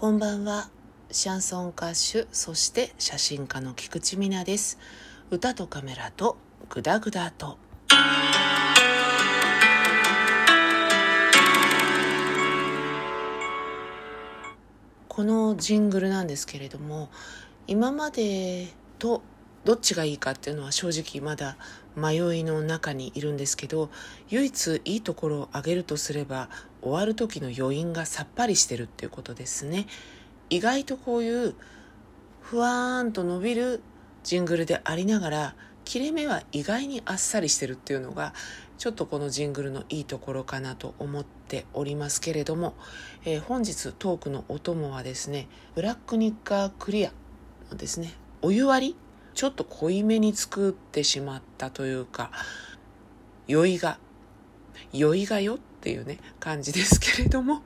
こんばんは。シャンソン歌手、そして写真家の菊池美奈です。歌とカメラとグダグダと。このジングルなんですけれども、今までとどっちがいいかっていうのは正直まだ迷いの中にいるんですけど唯一いいところを挙げるとすれば終わる時の余韻がさっぱりしてるっていうことですね。意外とこういうふわーんと伸びるジングルでありながら切れ目は意外にあっさりしてるっていうのがちょっとこのジングルのいいところかなと思っておりますけれども、えー、本日トークのお供はですねブラックニッカークリアのですねお湯割りちょっと濃いめに作ってしまったというか酔いが酔いがよっていうね感じですけれども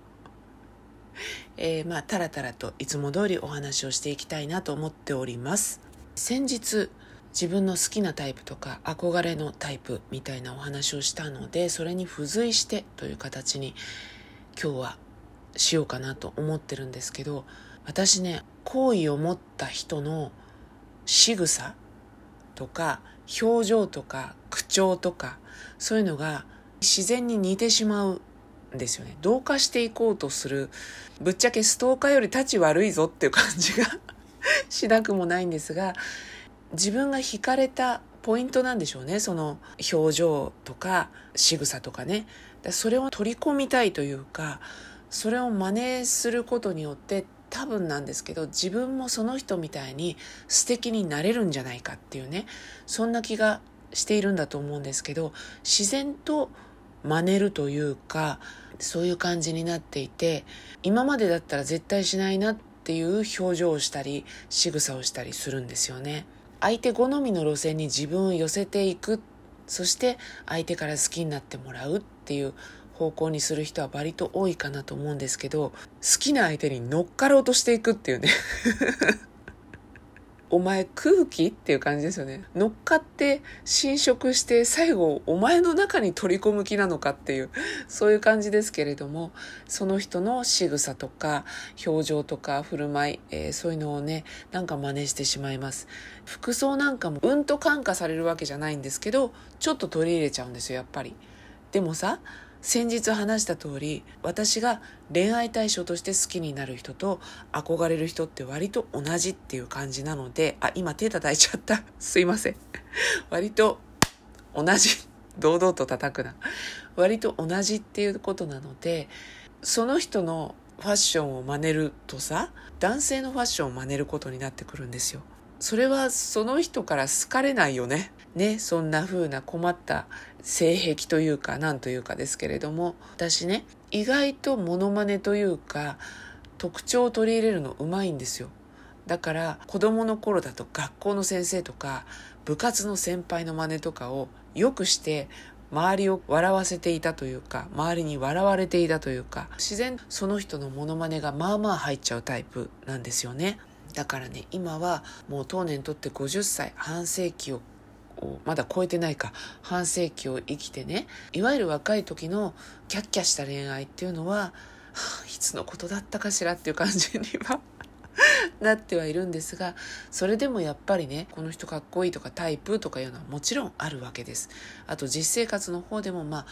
えー、まあタラタラといつも通りお話をしていきたいなと思っております。先日自分の好きなタイプとか憧れのタイプみたいなお話をしたのでそれに付随してという形に今日はしようかなと思ってるんですけど私ね好意を持った人の仕草とか表情とか口調とかそういうのが自然に似てしまうんですよね。同化していこうとするぶっちゃけストーカーより立ち悪いぞっていう感じが しなくもないんですが自分が惹かれたポイントなんでしょうね。その表情とか仕草とかね。それを取り込みたいというかそれを真似することによって多分なんですけど自分もその人みたいに素敵になれるんじゃないかっていうねそんな気がしているんだと思うんですけど自然と真似るというかそういう感じになっていて今までだったら絶対しないなっていう表情をしたり仕草をしたりするんですよね。相手好みの路線に自分を寄せていくそして相手から好きになってもらうっていう方向にする人は割と多いかなと思うんですけど好きな相手に乗っかろうとしていくっていうね。お前空気っていう感じですよね。乗っかって侵食して最後お前の中に取り込む気なのかっていうそういう感じですけれどもその人の仕草とか表情とか振る舞い、えー、そういうのをねなんか真似してしまいます。服装なんかもうんと感化されるわけじゃないんですけどちょっと取り入れちゃうんですよやっぱり。でもさ先日話した通り私が恋愛対象として好きになる人と憧れる人って割と同じっていう感じなのであ今手叩いちゃった。すいません。割と同じ。堂々と叩くな。割と同じっていうことなのでその人のファッションを真似るとさ男性のファッションを真似ることになってくるんですよ。それはその人から好かれないよね。ねそんな風な困った性癖というか何というかですけれども私ね意外とモノマネというか特徴を取り入れるのうまいんですよ。だから子供の頃だと学校の先生とか部活の先輩の真似とかをよくして周りを笑わせていたというか周りに笑われていたというか自然その人のモノマネがまあまあ入っちゃうタイプなんですよね。だからね今はもう当年とって50歳半世紀をまだ超えてないか半世紀を生きてねいわゆる若い時のキャッキャした恋愛っていうのは、はあ、いつのことだったかしらっていう感じには なってはいるんですがそれでもやっぱりねこの人かっこいいとかタイプとかいうのはもちろんあるわけです。あと実生活の方でもまあ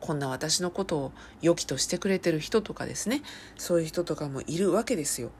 こんな私のことを良きとしてくれてる人とかですねそういう人とかもいるわけですよ。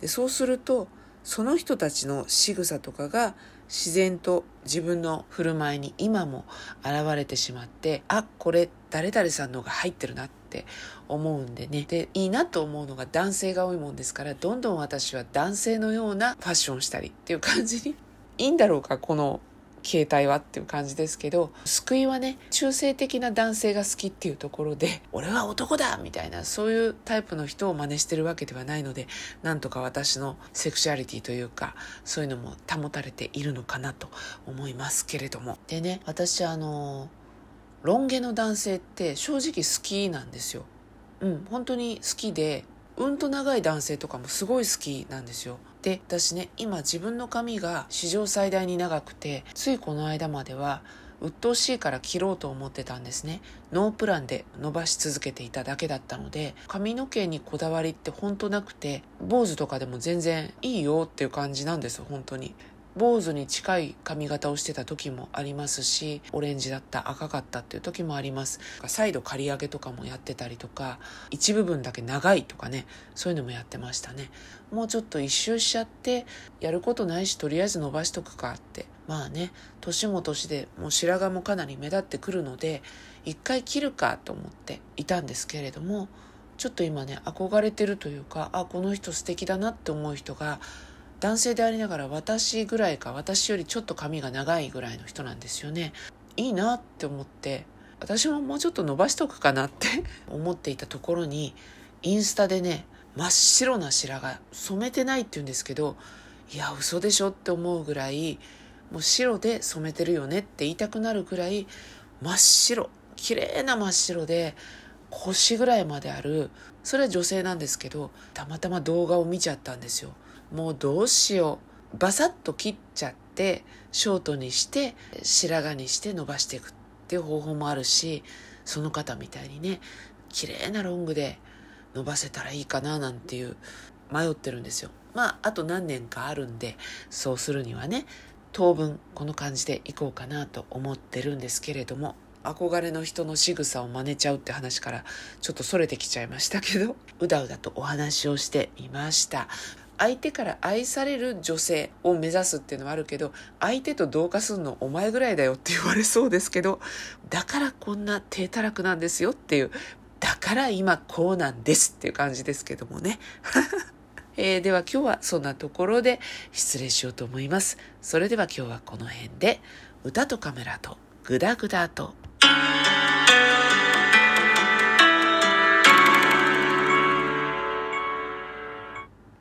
でそうするとその人たちの仕草とかが自然と自分の振る舞いに今も現れてしまってあこれ誰々さんのが入ってるなって思うんでね。でいいなと思うのが男性が多いもんですからどんどん私は男性のようなファッションしたりっていう感じにいいんだろうかこの携帯はっていう感じですけど救いはね中性的な男性が好きっていうところで俺は男だみたいなそういうタイプの人を真似してるわけではないのでなんとか私のセクシュアリティというかそういうのも保たれているのかなと思いますけれども。でね私あのロン毛の男性って正直好きなんですよ。うん本当に好きでうんと長い男性とかもすごい好きなんですよ。で私ね今自分の髪が史上最大に長くてついこの間までは鬱陶しいから切ろうと思ってたんですね。ノープランで伸ばし続けていただけだったので髪の毛にこだわりってほんとなくて坊主とかでも全然いいよっていう感じなんです本当に。坊主に近い髪型をしてた時もありますしオレンジだった赤かったっていう時もあります。再度刈り上げとかもやってたりとか一部分だけ長いとかねそういうのもやってましたね。もうちょっと一周しちゃってやることないしとりあえず伸ばしとくかって。まあね年も年でもう白髪もかなり目立ってくるので一回切るかと思っていたんですけれどもちょっと今ね憧れてるというかあこの人素敵だなって思う人が男性でありながら私ぐらいか私よりちょっと髪が長いぐらいの人なんですよね。いいなって思って私ももうちょっと伸ばしとくかなって 思っていたところにインスタでね真っ白な白髪染めてないって言うんですけどいや嘘でしょって思うぐらいもう白で染めてるよねって言いたくなるぐらい真っ白綺麗な真っ白で腰ぐらいまであるそれは女性なんですけどたまたま動画を見ちゃったんですよ。もうどうしよう。バサッと切っちゃってショートにして白髪にして伸ばしていくっていう方法もあるしその方みたいにね綺麗なロングで伸ばせたらいいかななんていう迷ってるんですよ。まああと何年かあるんでそうするにはね当分この感じでいこうかなと思ってるんですけれども憧れの人の仕草を真似ちゃうって話からちょっとそれてきちゃいましたけどうだうだとお話をしてみました。相手から愛される女性を目指すっていうのはあるけど相手と同化するのお前ぐらいだよって言われそうですけどだからこんな低たらくなんですよっていうだから今こうなんですっていう感じですけどもね。えー、では今日はそんなところで失礼しようと思います。それでは今日はこの辺で歌とカメラとグダグダと。